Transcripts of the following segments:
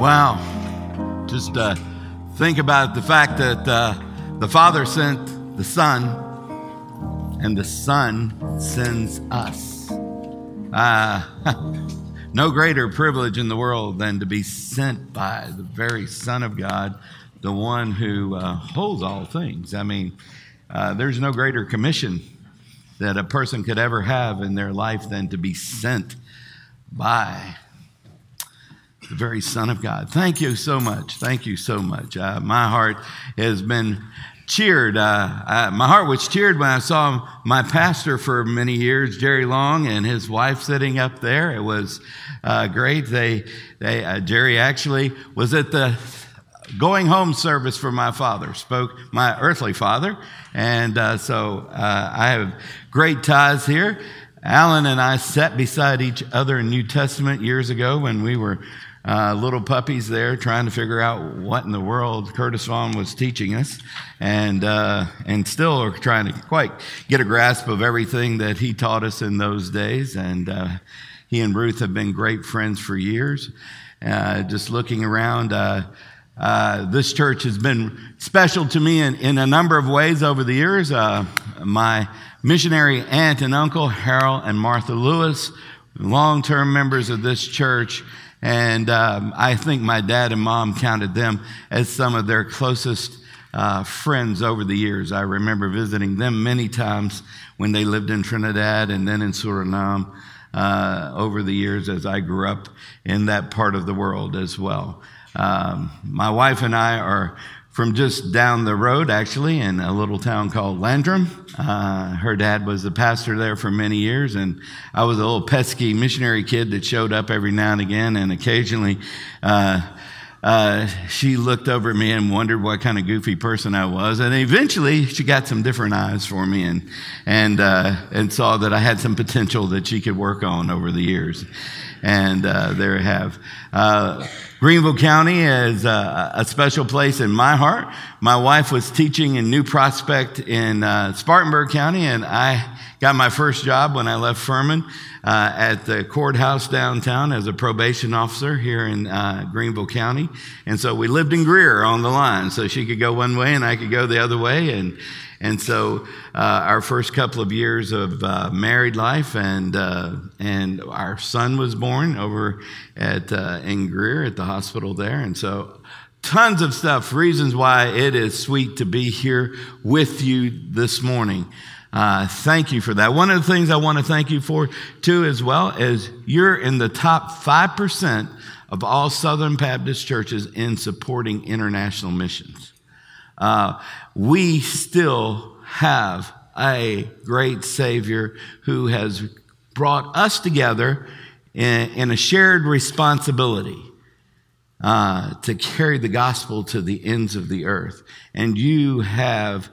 Wow. Just uh, think about the fact that uh, the Father sent the Son, and the Son sends us. Uh, no greater privilege in the world than to be sent by the very Son of God, the one who uh, holds all things. I mean, uh, there's no greater commission that a person could ever have in their life than to be sent by the very Son of God. Thank you so much. Thank you so much. Uh, my heart has been cheered. Uh, I, my heart was cheered when I saw my pastor for many years, Jerry Long, and his wife sitting up there. It was uh, great. They, they, uh, Jerry actually was at the going home service for my father, spoke my earthly father, and uh, so uh, I have great ties here. Alan and I sat beside each other in New Testament years ago when we were uh, little puppies there trying to figure out what in the world Curtis Vaughan was teaching us, and uh, and still are trying to quite get a grasp of everything that he taught us in those days. And uh, he and Ruth have been great friends for years. Uh, just looking around. Uh, uh, this church has been special to me in, in a number of ways over the years. my missionary aunt and uncle, Harold and Martha Lewis, long term members of this church, and um, I think my dad and mom counted them as some of their closest uh, friends over the years. I remember visiting them many times when they lived in Trinidad and then in Suriname uh, over the years as I grew up in that part of the world as well. Um, my wife and I are from just down the road, actually, in a little town called Landrum. Uh, her dad was the pastor there for many years, and I was a little pesky missionary kid that showed up every now and again, and occasionally. Uh, uh, she looked over at me and wondered what kind of goofy person I was. And eventually she got some different eyes for me and, and, uh, and saw that I had some potential that she could work on over the years. And uh, there I have. Greenville County is a, a, special place in my heart. My wife was teaching in New Prospect in uh, Spartanburg County, and I got my first job when I left Furman uh, at the courthouse downtown as a probation officer here in uh, Greenville County. And so we lived in Greer on the line, so she could go one way and I could go the other way. And and so uh, our first couple of years of uh, married life, and uh, and our son was born over at uh, in Greer at the hospital there, and so tons of stuff, reasons why it is sweet to be here with you this morning. Uh, thank you for that. One of the things I want to thank you for too, as well, is you're in the top five percent of all Southern Baptist churches in supporting international missions. Uh, we still have a great Savior who has brought us together in, in a shared responsibility uh, to carry the gospel to the ends of the earth. And you have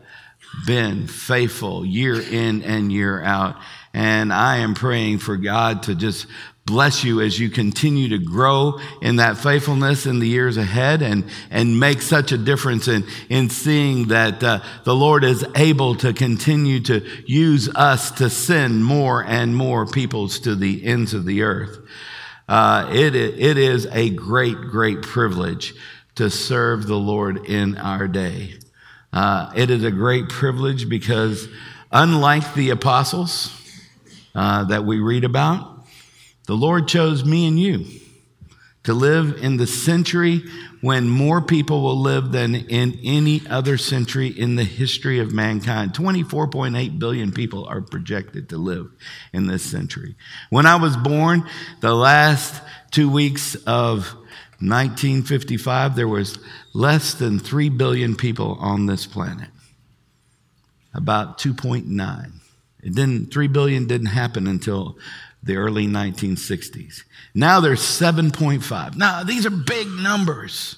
been faithful year in and year out. And I am praying for God to just bless you as you continue to grow in that faithfulness in the years ahead and, and make such a difference in, in seeing that uh, the Lord is able to continue to use us to send more and more peoples to the ends of the earth. Uh, it, it is a great, great privilege to serve the Lord in our day. Uh, it is a great privilege because, unlike the apostles uh, that we read about, the Lord chose me and you to live in the century when more people will live than in any other century in the history of mankind. 24.8 billion people are projected to live in this century. When I was born, the last two weeks of 1955, there was less than 3 billion people on this planet. About 2.9. It didn't, 3 billion didn't happen until the early 1960s. Now there's 7.5. Now, these are big numbers,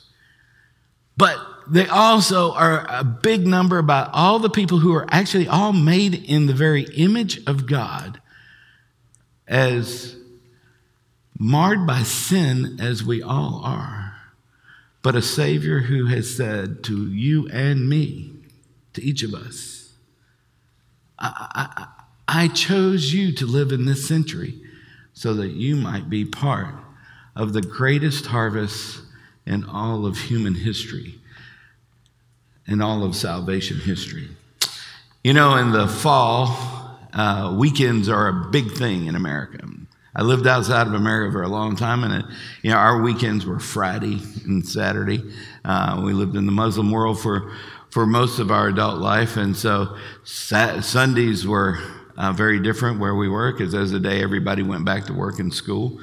but they also are a big number about all the people who are actually all made in the very image of God, as marred by sin as we all are, but a Savior who has said to you and me, to each of us, I, I, I chose you to live in this century so that you might be part of the greatest harvest in all of human history, in all of salvation history. You know, in the fall, uh, weekends are a big thing in America. I lived outside of America for a long time, and it, you know our weekends were Friday and Saturday. Uh, we lived in the Muslim world for for most of our adult life, and so Sundays were uh, very different where we were because as a day everybody went back to work and school,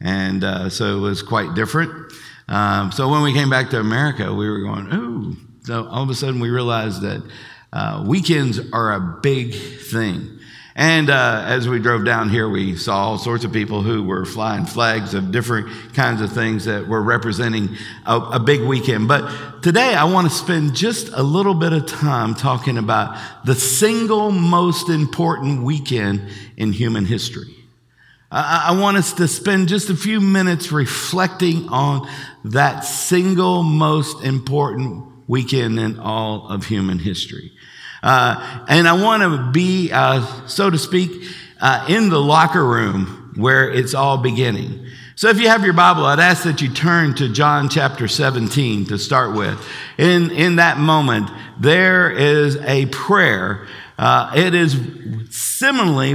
and uh, so it was quite different. Um, so when we came back to America, we were going, oh. So all of a sudden we realized that uh, weekends are a big thing. And uh, as we drove down here, we saw all sorts of people who were flying flags of different kinds of things that were representing a, a big weekend. But today, I want to spend just a little bit of time talking about the single most important weekend in human history. I, I want us to spend just a few minutes reflecting on that single most important weekend in all of human history. Uh, and I want to be, uh, so to speak, uh, in the locker room where it's all beginning. So if you have your Bible, I'd ask that you turn to John chapter 17 to start with. In, in that moment, there is a prayer. Uh, it is similarly,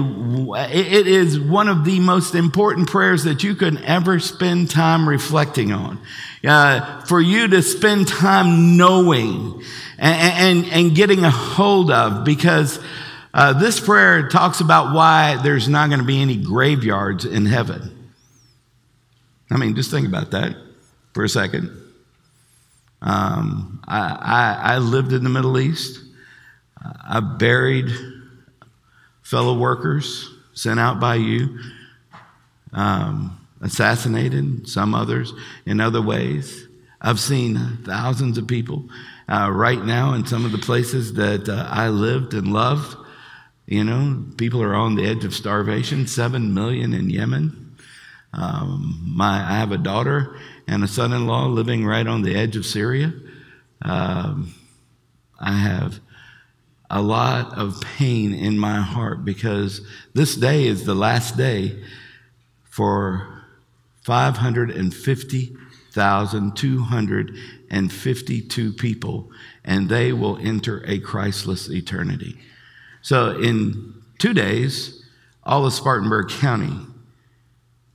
it is one of the most important prayers that you could ever spend time reflecting on. Uh, for you to spend time knowing and, and, and getting a hold of because uh, this prayer talks about why there's not going to be any graveyards in heaven. I mean, just think about that for a second. Um, I, I, I, lived in the Middle East. I buried fellow workers sent out by you, um, assassinated some others in other ways. I've seen thousands of people uh, right now in some of the places that uh, I lived and loved. You know, people are on the edge of starvation, seven million in Yemen. Um, my, I have a daughter and a son in law living right on the edge of Syria. Um, I have a lot of pain in my heart because this day is the last day for 550,200 and 52 people, and they will enter a Christless eternity. So, in two days, all of Spartanburg County,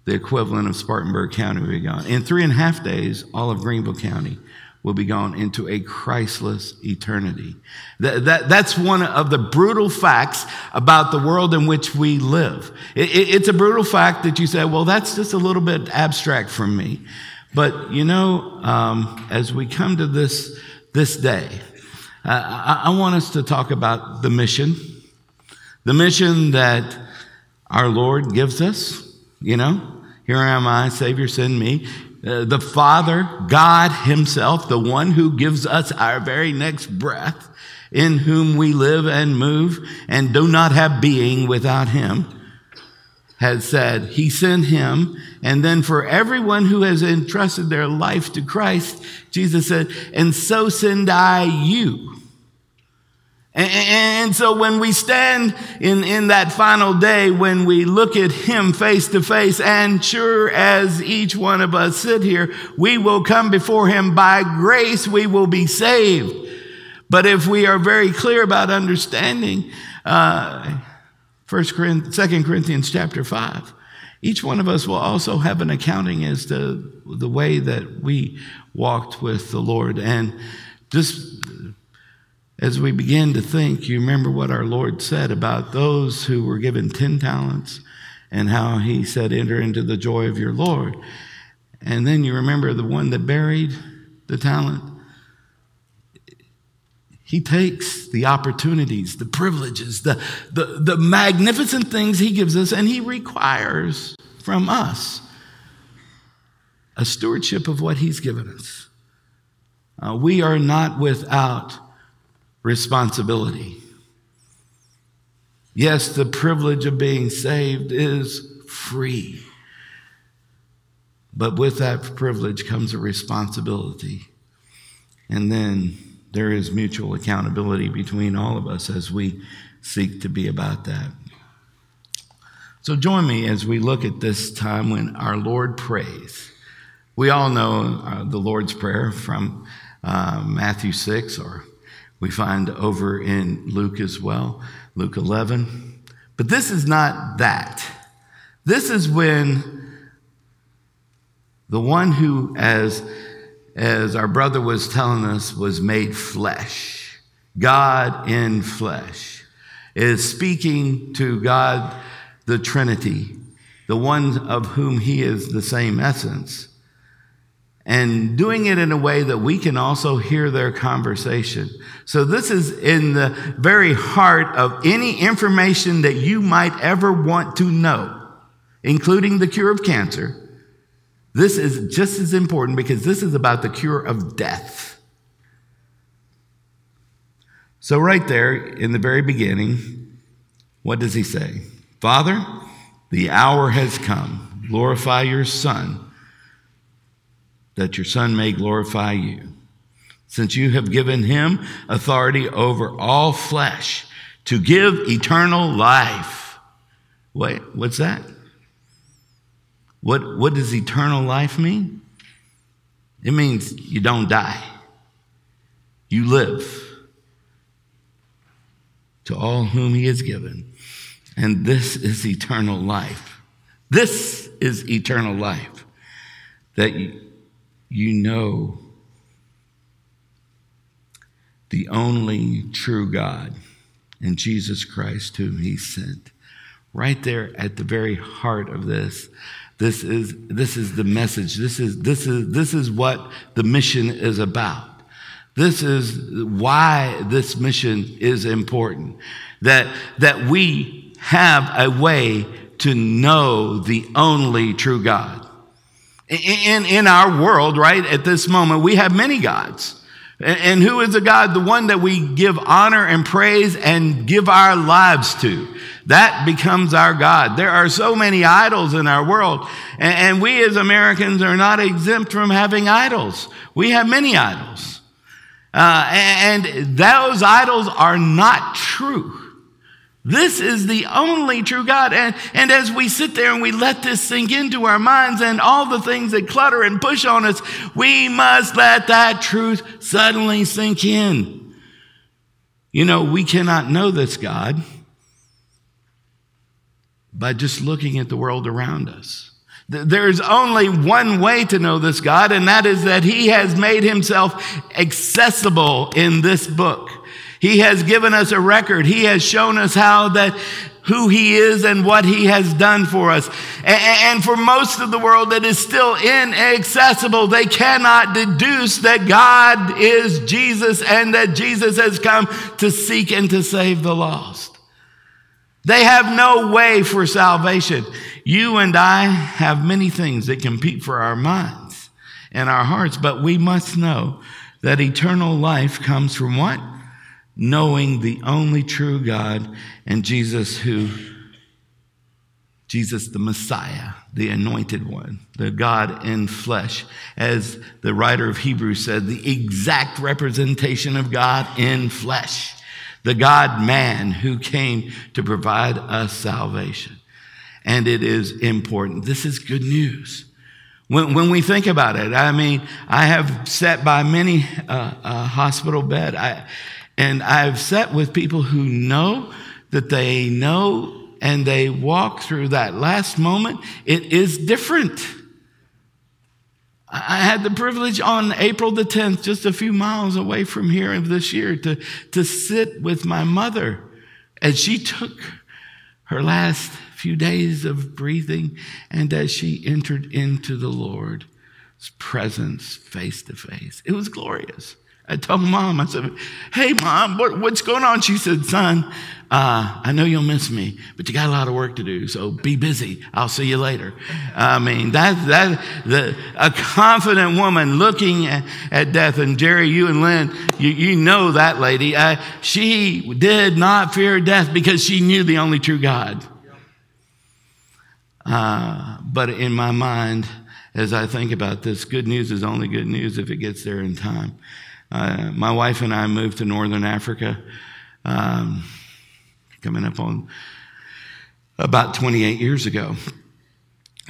the equivalent of Spartanburg County, will be gone. In three and a half days, all of Greenville County will be gone into a Christless eternity. That, that, that's one of the brutal facts about the world in which we live. It, it, it's a brutal fact that you say, well, that's just a little bit abstract for me. But you know, um, as we come to this this day, uh, I, I want us to talk about the mission, the mission that our Lord gives us. You know, here am I, Savior, send me. Uh, the Father, God Himself, the one who gives us our very next breath, in whom we live and move and do not have being without Him has said he sent him. And then for everyone who has entrusted their life to Christ, Jesus said, and so send I you. And, so when we stand in, in that final day, when we look at him face to face, and sure as each one of us sit here, we will come before him by grace, we will be saved. But if we are very clear about understanding, uh, First Corinthians, Second Corinthians chapter five. Each one of us will also have an accounting as to the way that we walked with the Lord. And just as we begin to think, you remember what our Lord said about those who were given 10 talents and how he said, Enter into the joy of your Lord. And then you remember the one that buried the talent he takes the opportunities, the privileges, the, the, the magnificent things He gives us, and He requires from us a stewardship of what He's given us. Uh, we are not without responsibility. Yes, the privilege of being saved is free. But with that privilege comes a responsibility. And then there is mutual accountability between all of us as we seek to be about that. So join me as we look at this time when our Lord prays We all know uh, the Lord's Prayer from uh, Matthew 6, or we find over in Luke as well, Luke 11. But this is not that. This is when the one who, as, as our brother was telling us, was made flesh, God in flesh, is speaking to God the Trinity, the one of whom he is the same essence and doing it in a way that we can also hear their conversation. So this is in the very heart of any information that you might ever want to know, including the cure of cancer. This is just as important because this is about the cure of death. So, right there in the very beginning, what does he say? Father, the hour has come. Glorify your Son that your Son may glorify you, since you have given him authority over all flesh to give eternal life. Wait, what's that? What, what does eternal life mean? It means you don't die, you live to all whom he has given. And this is eternal life. This is eternal life. That you know the only true God and Jesus Christ, whom He sent. Right there at the very heart of this, this is, this is the message. This is, this, is, this is what the mission is about. This is why this mission is important. That, that we have a way to know the only true God. In, in our world, right, at this moment, we have many gods. And who is a God? The one that we give honor and praise and give our lives to. That becomes our God. There are so many idols in our world, and we as Americans are not exempt from having idols. We have many idols. Uh, and those idols are not true. This is the only true God. And, and as we sit there and we let this sink into our minds and all the things that clutter and push on us, we must let that truth suddenly sink in. You know, we cannot know this God by just looking at the world around us. There's only one way to know this God, and that is that He has made Himself accessible in this book. He has given us a record. He has shown us how that who he is and what he has done for us. And for most of the world that is still inaccessible, they cannot deduce that God is Jesus and that Jesus has come to seek and to save the lost. They have no way for salvation. You and I have many things that compete for our minds and our hearts, but we must know that eternal life comes from what? Knowing the only true God and Jesus who Jesus the Messiah, the anointed one, the God in flesh, as the writer of Hebrews said, the exact representation of God in flesh, the God man who came to provide us salvation. And it is important. This is good news. When, when we think about it, I mean, I have sat by many uh, uh, hospital bed. I, and I've sat with people who know that they know and they walk through that last moment. It is different. I had the privilege on April the 10th, just a few miles away from here this year, to, to sit with my mother as she took her last few days of breathing and as she entered into the Lord's presence face to face. It was glorious. I told mom, I said, Hey, mom, what, what's going on? She said, Son, uh, I know you'll miss me, but you got a lot of work to do, so be busy. I'll see you later. I mean, that, that, the, a confident woman looking at, at death, and Jerry, you and Lynn, you, you know that lady. She did not fear death because she knew the only true God. Uh, but in my mind, as I think about this, good news is only good news if it gets there in time. Uh, my wife and I moved to Northern Africa, um, coming up on about 28 years ago,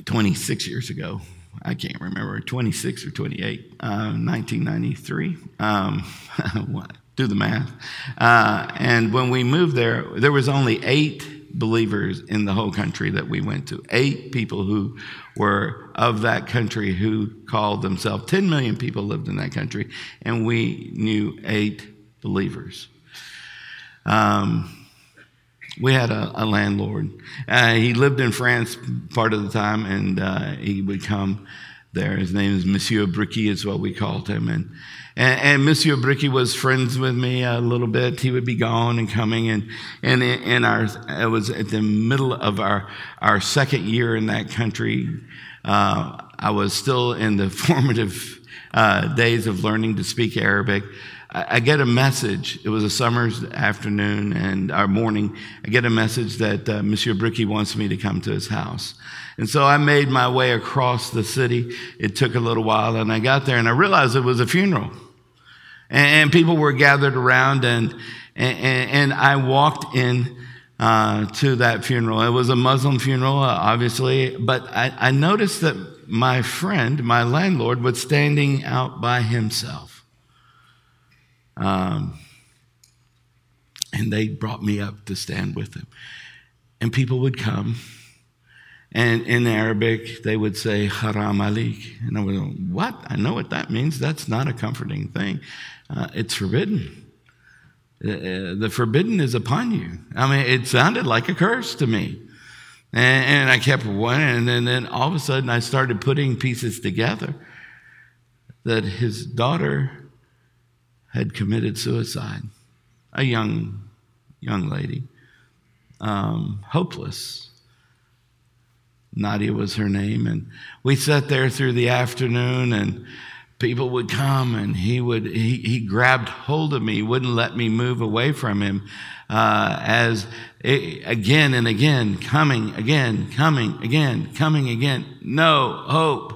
26 years ago. I can't remember, 26 or 28, uh, 1993. Um, do the math. Uh, and when we moved there, there was only eight believers in the whole country that we went to. Eight people who were of that country who called themselves, 10 million people lived in that country, and we knew eight believers. Um, we had a, a landlord. Uh, he lived in France part of the time, and uh, he would come there. His name is Monsieur Bricky, is what we called him. And, and, and, Monsieur Bricky was friends with me a little bit. He would be gone and coming. And, and in our, it was at the middle of our, our second year in that country. Uh, I was still in the formative uh, days of learning to speak Arabic. I get a message. It was a summer's afternoon and our morning. I get a message that uh, Monsieur Bricky wants me to come to his house. And so I made my way across the city. It took a little while and I got there and I realized it was a funeral. And, people were gathered around and, and, and I walked in uh, to that funeral. It was a Muslim funeral, obviously, but I, I noticed that my friend, my landlord, was standing out by himself. Um, and they brought me up to stand with him. And people would come, and in Arabic, they would say, Haram alik. And I would go, What? I know what that means. That's not a comforting thing. Uh, it's forbidden. Uh, uh the forbidden is upon you. I mean, it sounded like a curse to me. And, and I kept one, and then, then all of a sudden I started putting pieces together that his daughter had committed suicide, a young, young lady, um, hopeless. Nadia was her name, and we sat there through the afternoon, and people would come, and he would he, he grabbed hold of me, wouldn't let me move away from him, uh, as it, again and again, coming again, coming again, coming again, no hope.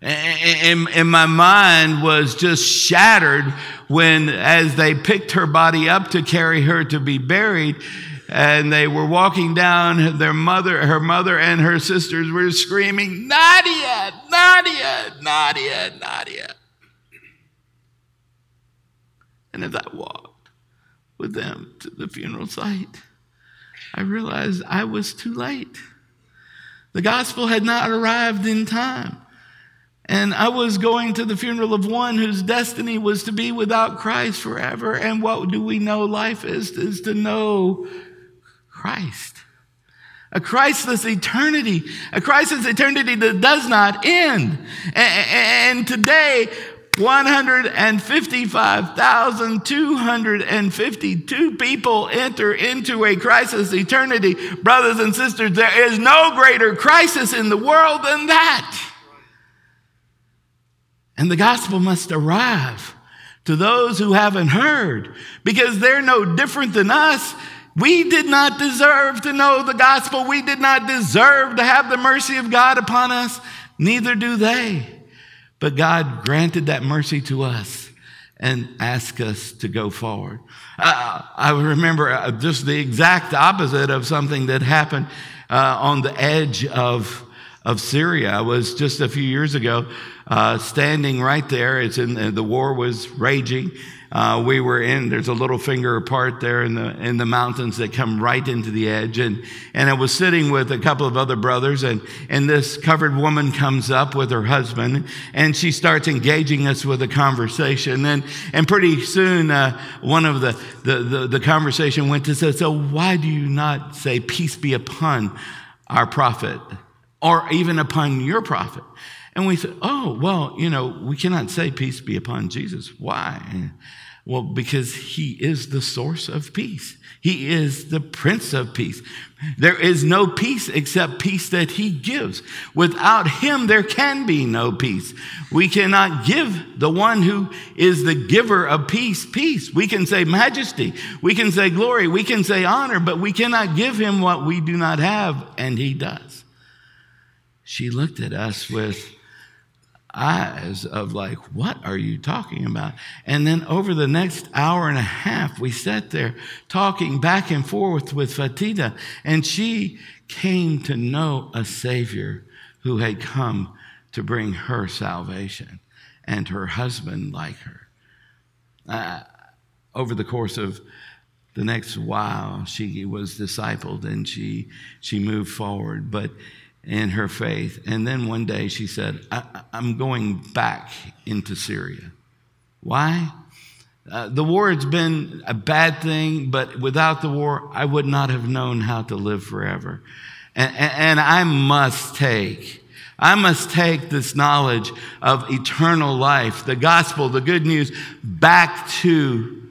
And, and my mind was just shattered when, as they picked her body up to carry her to be buried, and they were walking down, their mother, her mother and her sisters were screaming, Nadia, Nadia, Nadia, Nadia. And as I walked with them to the funeral site, I realized I was too late. The gospel had not arrived in time. And I was going to the funeral of one whose destiny was to be without Christ forever. And what do we know life is? Is to know Christ. A Christless eternity, a Christless eternity that does not end. And today, 155,252 people enter into a crisis eternity. Brothers and sisters, there is no greater crisis in the world than that. And the gospel must arrive to those who haven't heard because they're no different than us. We did not deserve to know the gospel. We did not deserve to have the mercy of God upon us. Neither do they. But God granted that mercy to us and asked us to go forward. Uh, I remember uh, just the exact opposite of something that happened uh, on the edge of, of Syria. I was just a few years ago uh, standing right there. It's in the, the war was raging. Uh, we were in. There's a little finger apart there in the in the mountains that come right into the edge, and and I was sitting with a couple of other brothers, and and this covered woman comes up with her husband, and she starts engaging us with a conversation, and and pretty soon uh, one of the, the the the conversation went to say, so why do you not say peace be upon our prophet, or even upon your prophet? And we said, oh, well, you know, we cannot say peace be upon Jesus. Why? Well, because he is the source of peace. He is the Prince of Peace. There is no peace except peace that he gives. Without him, there can be no peace. We cannot give the one who is the giver of peace peace. We can say majesty. We can say glory. We can say honor, but we cannot give him what we do not have, and he does. She looked at us with eyes of like, what are you talking about? And then over the next hour and a half, we sat there talking back and forth with Fatida, and she came to know a Savior who had come to bring her salvation and her husband like her. Uh, over the course of the next while, she was discipled and she, she moved forward, but in her faith. And then one day she said, I, am going back into Syria. Why? Uh, the war has been a bad thing, but without the war, I would not have known how to live forever. And, and I must take, I must take this knowledge of eternal life, the gospel, the good news, back to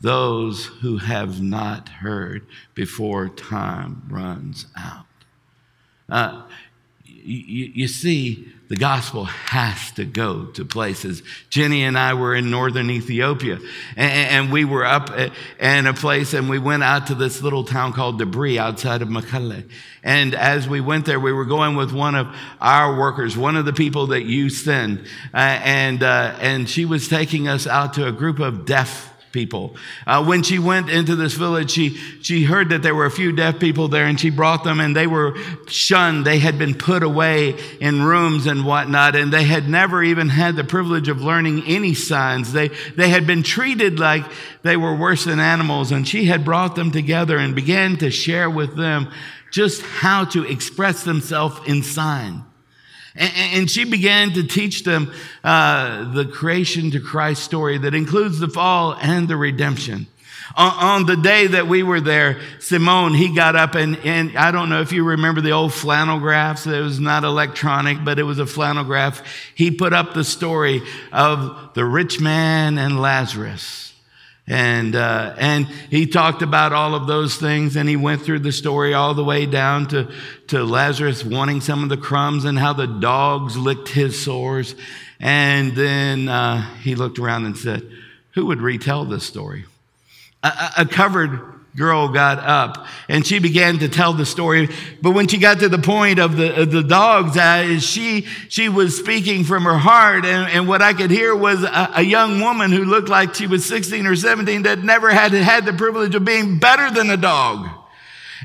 those who have not heard before time runs out. Uh, you, you see, the gospel has to go to places. Jenny and I were in northern Ethiopia, and, and, we were up in a place, and we went out to this little town called Debris outside of Mekelle. And as we went there, we were going with one of our workers, one of the people that you send, uh, and uh, and she was taking us out to a group of deaf people. Uh, when she went into this village, she, she heard that there were a few deaf people there and she brought them and they were shunned. They had been put away in rooms and whatnot and they had never even had the privilege of learning any signs. They, they had been treated like they were worse than animals and she had brought them together and began to share with them just how to express themselves in sign. And, she began to teach them uh, the creation to Christ story that includes the fall and the redemption. On, the day that we were there, Simone, he got up and, and I don't know if you remember the old flannel graphs. It was not electronic, but it was a flannel graph. He put up the story of the rich man and Lazarus. And, uh, and he talked about all of those things and he went through the story all the way down to, to Lazarus wanting some of the crumbs and how the dogs licked his sores. And then uh, he looked around and said, Who would retell this story? A, a covered girl got up and she began to tell the story. But when she got to the point of the, of the dogs, uh, she, she was speaking from her heart. And, and what I could hear was a, a, young woman who looked like she was 16 or 17 that never had had the privilege of being better than a dog.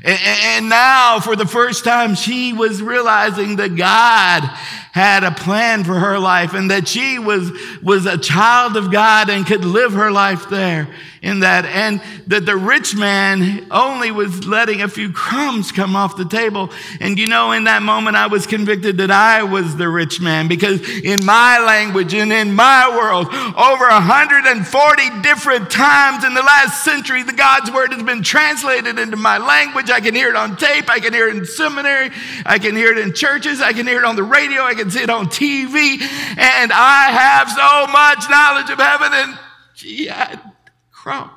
And, and now, for the first time, she was realizing that God had a plan for her life and that she was, was a child of God and could live her life there in that. And that the rich man only was letting a few crumbs come off the table. And you know, in that moment, I was convicted that I was the rich man because in my language and in my world, over 140 different times in the last century, the God's word has been translated into my language. I can hear it on tape. I can hear it in seminary. I can hear it in churches. I can hear it on the radio. I can see it on TV. And I have so much knowledge of heaven and she had crumbs.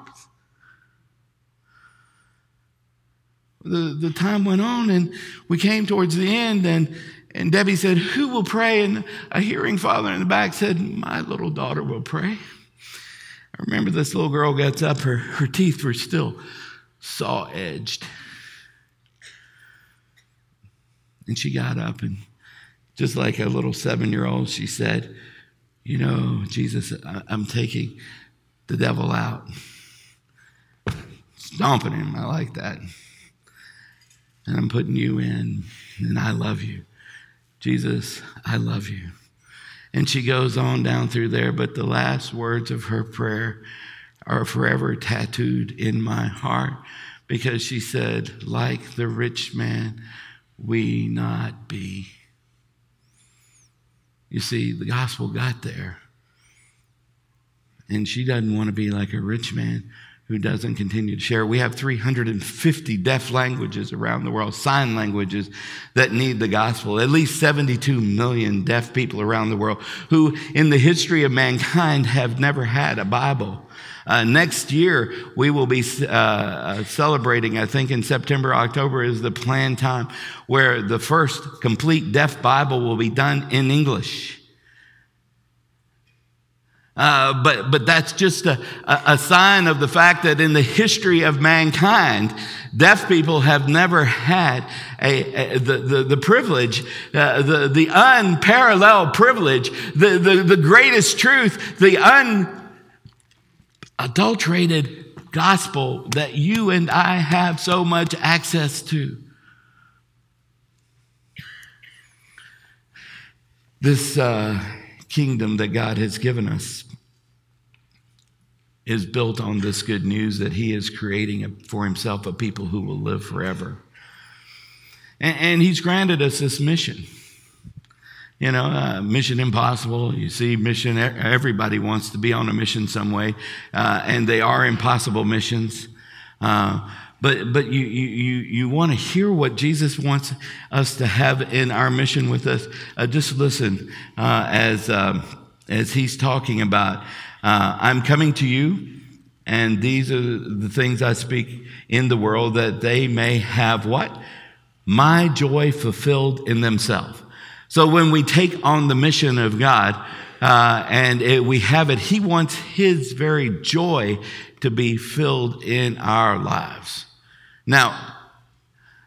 The, the time went on and we came towards the end and, and Debbie said, who will pray? And a hearing father in the back said, my little daughter will pray. I remember this little girl gets up, her, her teeth were still saw edged. And she got up and just like a little seven year old, she said, You know, Jesus, I'm taking the devil out. Stomping him. I like that. And I'm putting you in, and I love you. Jesus, I love you. And she goes on down through there, but the last words of her prayer are forever tattooed in my heart because she said, like the rich man, we not be. You see, the gospel got there. And she doesn't want to be like a rich man who doesn't continue to share. We have 350 deaf languages around the world, sign languages that need the gospel. At least 72 million deaf people around the world who, in the history of mankind, have never had a Bible. Uh, next year, we will be uh, uh, celebrating, I think in September, October is the planned time, where the first complete deaf Bible will be done in English. Uh, but, but that's just a, a, sign of the fact that in the history of mankind, deaf people have never had a, a the, the, the, privilege, uh, the, the unparalleled privilege, the, the, the greatest truth, the unadulterated gospel that you and I have so much access to. This uh, kingdom that God has given us is built on this good news that He is creating for Himself a people who will live forever. And, and He's granted us this mission. You know, uh, mission impossible. You see, mission, everybody wants to be on a mission some way, uh, and they are impossible missions. Uh, but but you, you, you want to hear what Jesus wants us to have in our mission with us. Uh, just listen uh, as, um, as he's talking about uh, I'm coming to you, and these are the things I speak in the world that they may have what? My joy fulfilled in themselves. So when we take on the mission of God uh, and it, we have it, He wants His very joy to be filled in our lives. Now,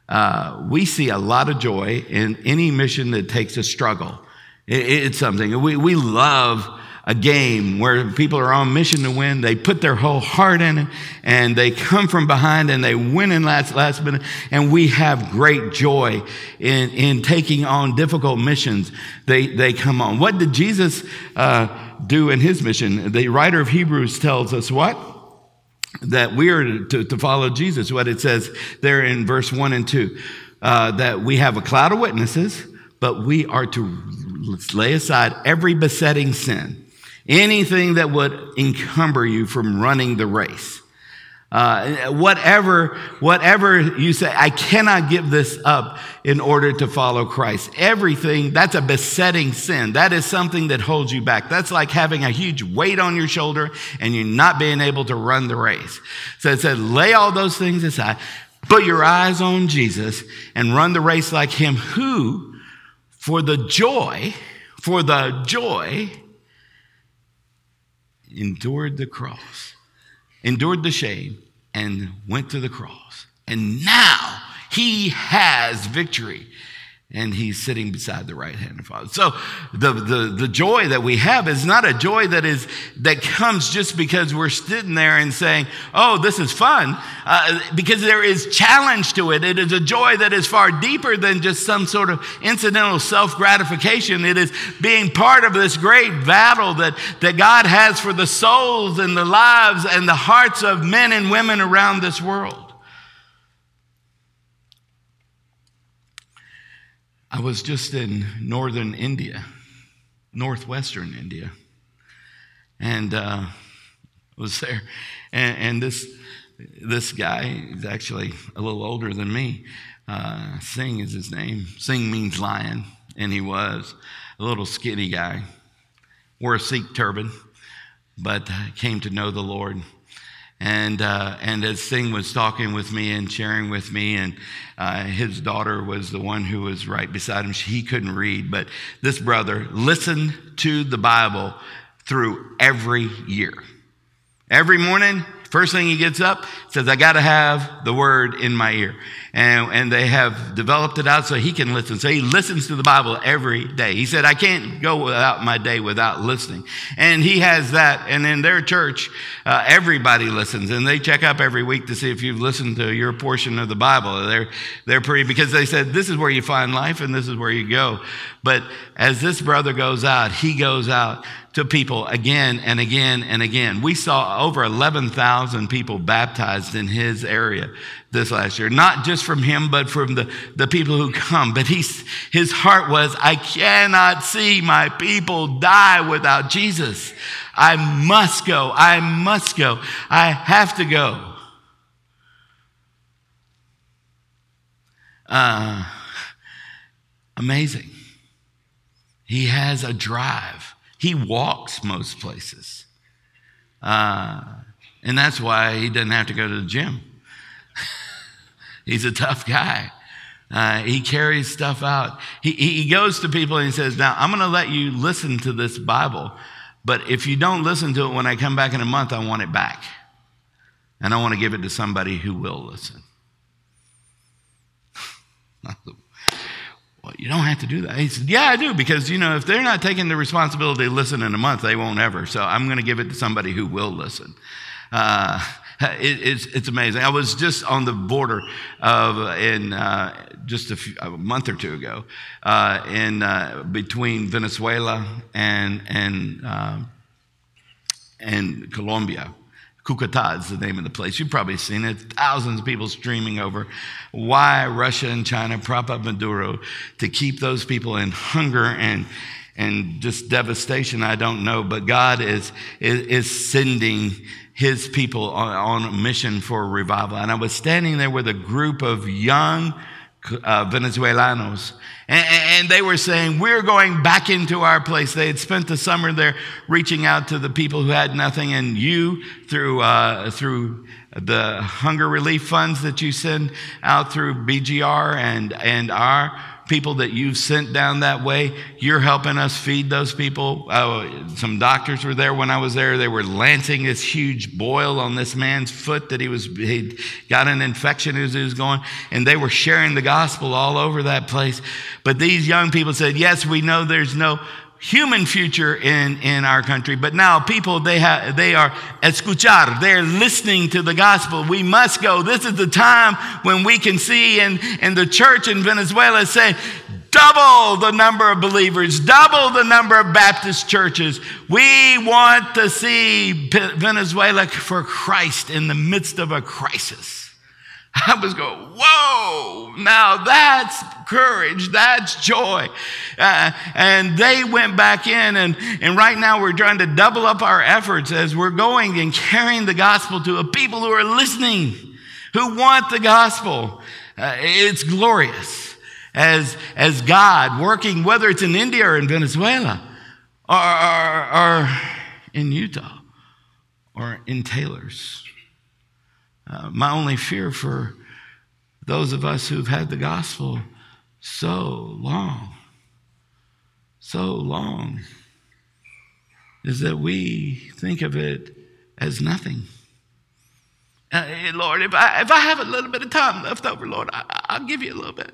uh, we see a lot of joy in any mission that takes a struggle. It, it's something we, we love a game where people are on mission to win. They put their whole heart in it and they come from behind and they win in last, last minute. And we have great joy in, in taking on difficult missions. They, they come on. What did Jesus uh, do in his mission? The writer of Hebrews tells us what? That we are to, to follow Jesus. What it says there in verse 1 and 2 uh, that we have a cloud of witnesses, but we are to lay aside every besetting sin anything that would encumber you from running the race. Uh, whatever, whatever you say, I cannot give this up in order to follow Christ. Everything, that's a besetting sin. That is something that holds you back. That's like having a huge weight on your shoulder and you're not being able to run the race. So it said, lay all those things aside, put your eyes on Jesus and run the race like him who, for the joy, for the joy endured the cross, endured the shame, and went to the cross. And now he has victory and he's sitting beside the right hand of Father. So the, the, the joy that we have is not a joy that is that comes just because we're sitting there and saying, "Oh, this is fun," uh, because there is challenge to it. It is a joy that is far deeper than just some sort of incidental self gratification. It is being part of this great battle that that God has for the souls and the lives and the hearts of men and women around this world. I was just in northern India, northwestern India, and uh, was there. And, and, this this guy is actually a little older than me. Uh, Singh is his name. Singh means lion, and he was a little skinny guy. Wore a Sikh turban, but came to know the Lord and, uh, and as Singh was talking with me and sharing with me, and uh, his daughter was the one who was right beside him. He couldn't read, but this brother listened to the Bible through every year. Every morning, first thing he gets up, says, I got to have the word in my ear and, and they have developed it out so he can listen. So he listens to the Bible every day. He said, I can't go without my day without listening. And he has that. And in their church, uh, everybody listens and they check up every week to see if you've listened to your portion of the Bible. They're, they're pretty, because they said, this is where you find life and this is where you go. But as this brother goes out, he goes out to people again and again and again. We saw over 11,000 people baptized in his area this last year. Not just from him, but from the, the people who come. But he's, his heart was, I cannot see my people die without Jesus. I must go. I must go. I have to go. Uh, amazing. He has a drive. He walks most places. Uh, and that's why he doesn't have to go to the gym. He's a tough guy. Uh, he carries stuff out. He, he goes to people and he says, Now, I'm going to let you listen to this Bible, but if you don't listen to it when I come back in a month, I want it back. And I want to give it to somebody who will listen. well, you don't have to do that. He said, Yeah, I do, because, you know, if they're not taking the responsibility to listen in a month, they won't ever. So I'm going to give it to somebody who will listen. Uh, it, it's, it's amazing. I was just on the border of, in uh, just a, few, a, month or two ago, uh, in uh, between Venezuela and, and, um, and Colombia. Cucuta is the name of the place. You've probably seen it. Thousands of people streaming over. Why Russia and China prop up Maduro to keep those people in hunger and, and just devastation, I don't know. But God is, is, is sending his people on, on, a mission for revival. And I was standing there with a group of young uh, Venezuelanos and, they were saying, We're going back into our place. They had spent the summer there reaching out to the people who had nothing. And you, through, uh, through the hunger relief funds that you send out through BGR and, and our people that you've sent down that way. You're helping us feed those people. Uh, some doctors were there when I was there. They were lancing this huge boil on this man's foot that he was, he got an infection as he was going, and they were sharing the gospel all over that place. But these young people said, Yes, we know there's no human future in, in our country. But now people, they, have, they are escuchar. They're listening to the gospel. We must go. This is the time when we can see and, and the church in Venezuela say, double the number of believers, double the number of Baptist churches. We want to see Venezuela for Christ in the midst of a crisis. I was going, whoa, now that's courage, that's joy. Uh, and they went back in, and, and right now we're trying to double up our efforts as we're going and carrying the gospel to a people who are listening, who want the gospel. Uh, it's glorious as, as God working, whether it's in India or in Venezuela or, or, or in Utah or in Taylor's uh, my only fear for those of us who've had the gospel so long, so long, is that we think of it as nothing. Uh, hey, Lord, if I, if I have a little bit of time left over, Lord, I, will give you a little bit.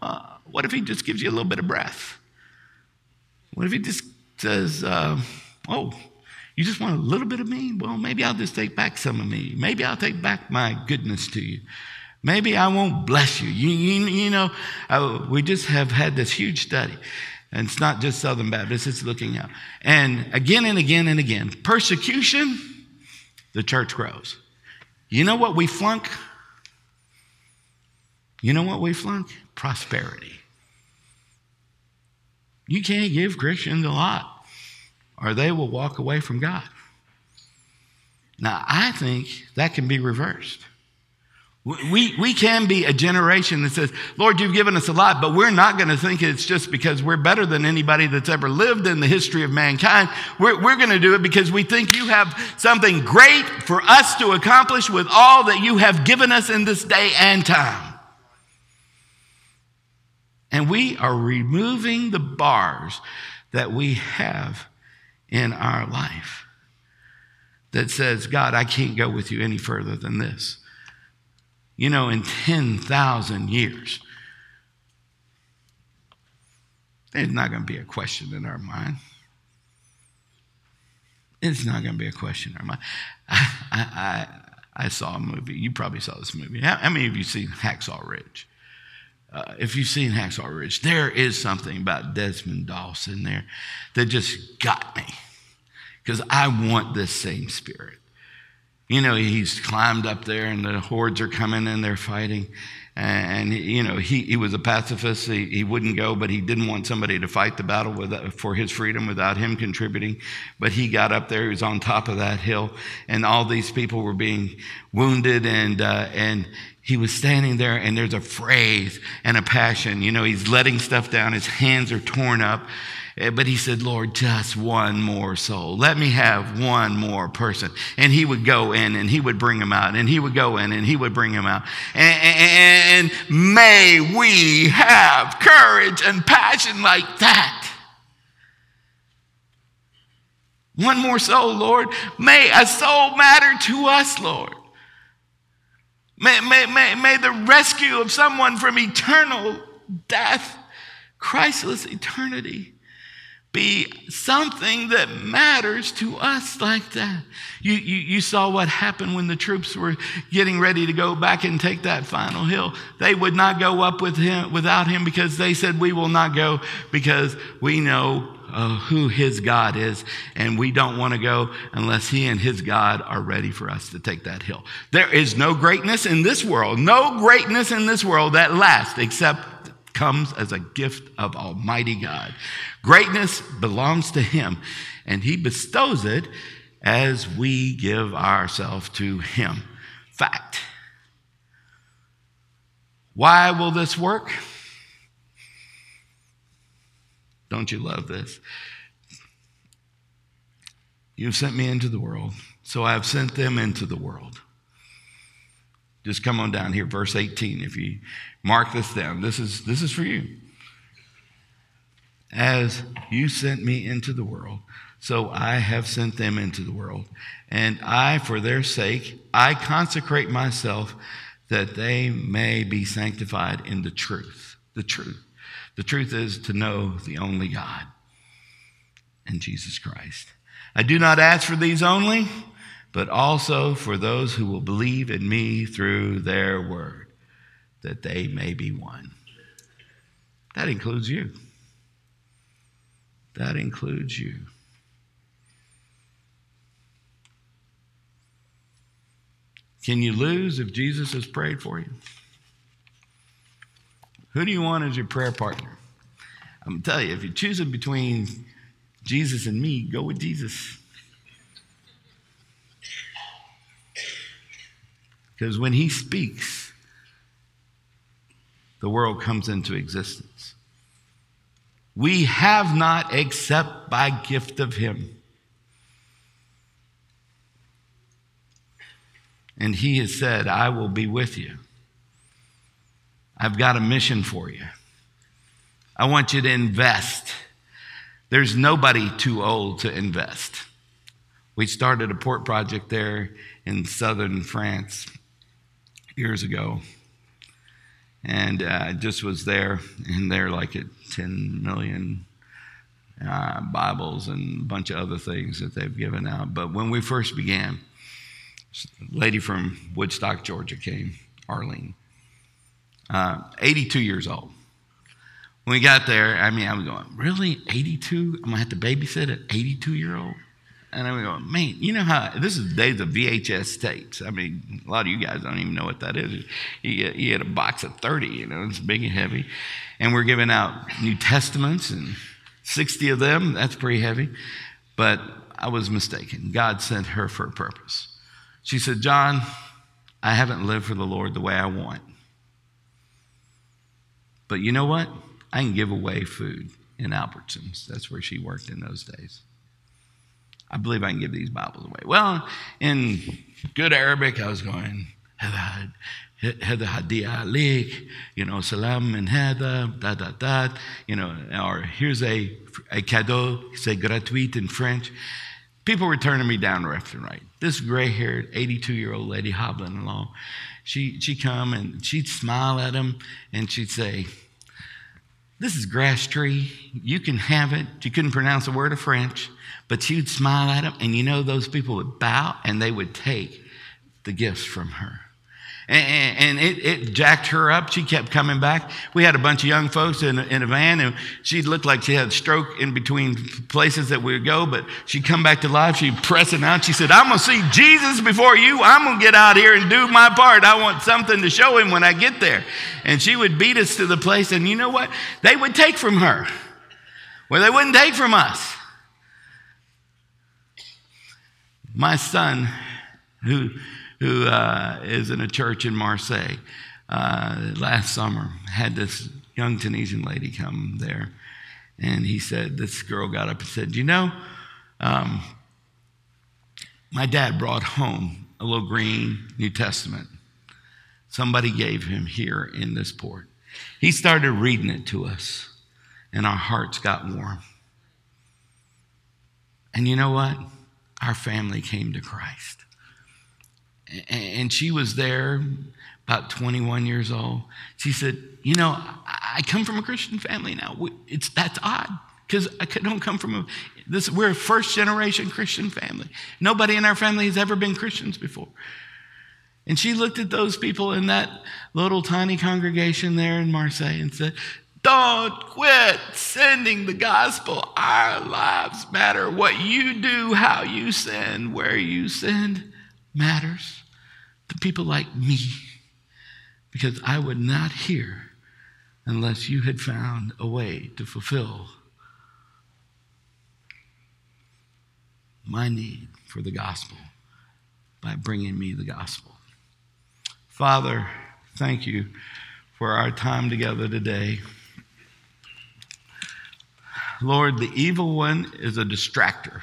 Well, what if He just gives you a little bit of breath? What if He just says, uh, oh, you just want a little bit of me? Well, maybe I'll just take back some of me. Maybe I'll take back my goodness to you. Maybe I won't bless you. You, you, you know, uh, we just have had this huge study. And it's not just Southern Baptists, it's looking out. And again and again and again, persecution, the church grows. You know what we flunk? You know what we flunk? Prosperity. You can't give Christians a lot or they will walk away from God. Now, I think that can be reversed. We, we can be a generation that says, Lord, you've given us a lot, but we're not going to think it's just because we're better than anybody that's ever lived in the history of mankind. We're, we're going to do it because we think you have something great for us to accomplish with all that you have given us in this day and time. And we are removing the bars that we have in our life that says, God, I can't go with you any further than this. You know, in 10,000 years, there's not going to be a question in our mind. It's not going to be a question in our mind. I, I, I, saw a movie. You probably saw this movie. How, how many of you seen Hacksaw Ridge? Uh, if you've seen Hacksaw Ridge, there is something about Desmond Doss in there that just got me because I want this same spirit. You know, he's climbed up there and the hordes are coming and they're fighting. And, you know, he, he was a pacifist. He, he wouldn't go, but he didn't want somebody to fight the battle with, for his freedom without him contributing. But he got up there, he was on top of that hill, and all these people were being wounded, and, uh, and he was standing there, and there's a phrase and a passion. You know, he's letting stuff down, his hands are torn up. Eh, but he said, Lord, just one more soul. Let me have one more person. And he would go in and he would bring him out, and he would go in and he would bring him out. And, and, and may we have courage and passion like that. One more soul, Lord. May a soul matter to us, Lord. May, may, may, may the rescue of someone from eternal death, Christless eternity, be something that matters to us like that. You, you, you, saw what happened when the troops were getting ready to go back and take that final hill. They would not go up with him, without him because they said, We will not go because we know uh, who his God is, and we don't want to go unless he and his God are ready for us to take that hill. There is no greatness in this world, no greatness in this world that lasts except comes as a gift of Almighty God. Greatness belongs to Him, and He bestows it as we give ourselves to Him. Fact. Why will this work? Don't you love this? You've sent me into the world, so I have sent them into the world. Just come on down here, verse 18. If you mark this down, this is, this is for you. As you sent me into the world, so I have sent them into the world. And I, for their sake, I consecrate myself that they may be sanctified in the truth. The truth. The truth is to know the only God and Jesus Christ. I do not ask for these only but also for those who will believe in me through their word, that they may be one. That includes you. That includes you. Can you lose if Jesus has prayed for you? Who do you want as your prayer partner? I'm going to tell you, if you're choosing between Jesus and me, go with Jesus. Because when he speaks, the world comes into existence. We have not except by gift of him. And he has said, I will be with you. I've got a mission for you. I want you to invest. There's nobody too old to invest. We started a port project there in southern France years ago. And uh, just was there, and they're like at 10 million uh, Bibles and a bunch of other things that they've given out. But when we first began, lady from Woodstock, Georgia came, Arlene, uh, 82 years old. When we got there, I mean, I was going, really? 82? I'm going to have to babysit an 82 year old? And I'm going, man, you know how this is the days of VHS tapes. I mean, a lot of you guys don't even know what that is. You get, you get a box of 30, you know, it's big and heavy. And we're giving out New Testaments and 60 of them. That's pretty heavy. But I was mistaken. God sent her for a purpose. She said, John, I haven't lived for the Lord the way I want. But you know what? I can give away food in Albertsons. That's where she worked in those days. I believe I can give these Bibles away. Well, in good Arabic, I was going, Hada Hadia Alik, you know, Salam and Hada, da da da, you know, or here's a, a cadeau, say gratuit in French. People were turning me down left and right. This gray haired 82 year old lady hobbling along, she, she'd come and she'd smile at him and she'd say, This is grass tree. You can have it. She couldn't pronounce a word of French. But she'd smile at them, and you know those people would bow and they would take the gifts from her. And, it, it, jacked her up. She kept coming back. We had a bunch of young folks in in a van, and she looked like she had a stroke in between places that we would go, but she'd come back to life. She'd press it out. She said, I'm going to see Jesus before you. I'm going to get out here and do my part. I want something to show him when I get there. And she would beat us to the place, and you know what? They would take from her. Well, they wouldn't take from us. My son, who, who uh, is in a church in Marseille, uh, last summer had this young Tunisian lady come there. And he said, This girl got up and said, You know, um, my dad brought home a little green New Testament. Somebody gave him here in this port. He started reading it to us, and our hearts got warm. And you know what? our family came to Christ. And she was there about 21 years old. She said, You know, I come from a Christian family now. It's, that's odd because I don't come from a, this. We're a first generation Christian family. Nobody in our family has ever been Christians before. And she looked at those people in that little tiny congregation there in Marseille and said, Don't quit sending the gospel. Our lives matter. What you do, how you send, where you send matters to people like me. Because I would not hear unless you had found a way to fulfill my need for the gospel by bringing me the gospel. Father, thank you for our time together today. Lord, the evil one is a distractor.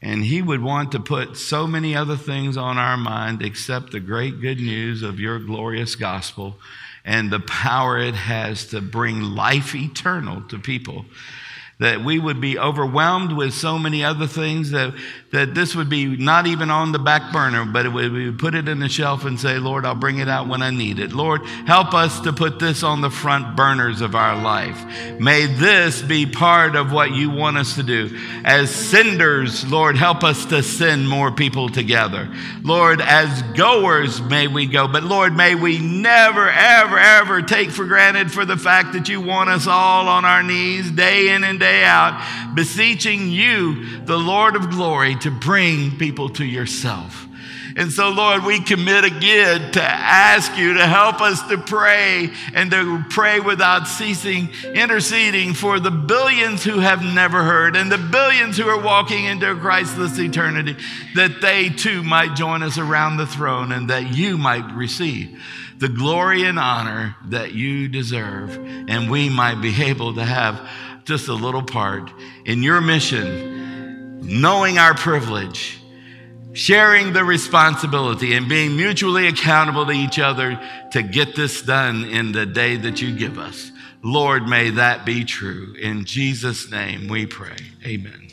And he would want to put so many other things on our mind except the great good news of your glorious gospel and the power it has to bring life eternal to people that we would be overwhelmed with so many other things that, that this would be not even on the back burner, but would, we would put it in the shelf and say, Lord, I'll bring it out when I need it. Lord, help us to put this on the front burners of our life. May this be part of what you want us to do. As senders, Lord, help us to send more people together. Lord, as goers, may we go. But Lord, may we never, ever, ever take for granted for the fact that you want us all on our knees day in and day day out, beseeching you, the Lord of glory, to bring people to yourself. And so, Lord, we commit again to ask you to help us to pray and to pray without ceasing, interceding for the billions who have never heard and the billions who are walking into a Christless eternity, that they too might join us around the throne and that you might receive the glory and honor that you deserve, and we might be able to have just a little part in your mission, knowing our privilege, sharing the responsibility, and being mutually accountable to each other to get this done in the day that you give us. Lord, may that be true. In Jesus' name we pray. Amen.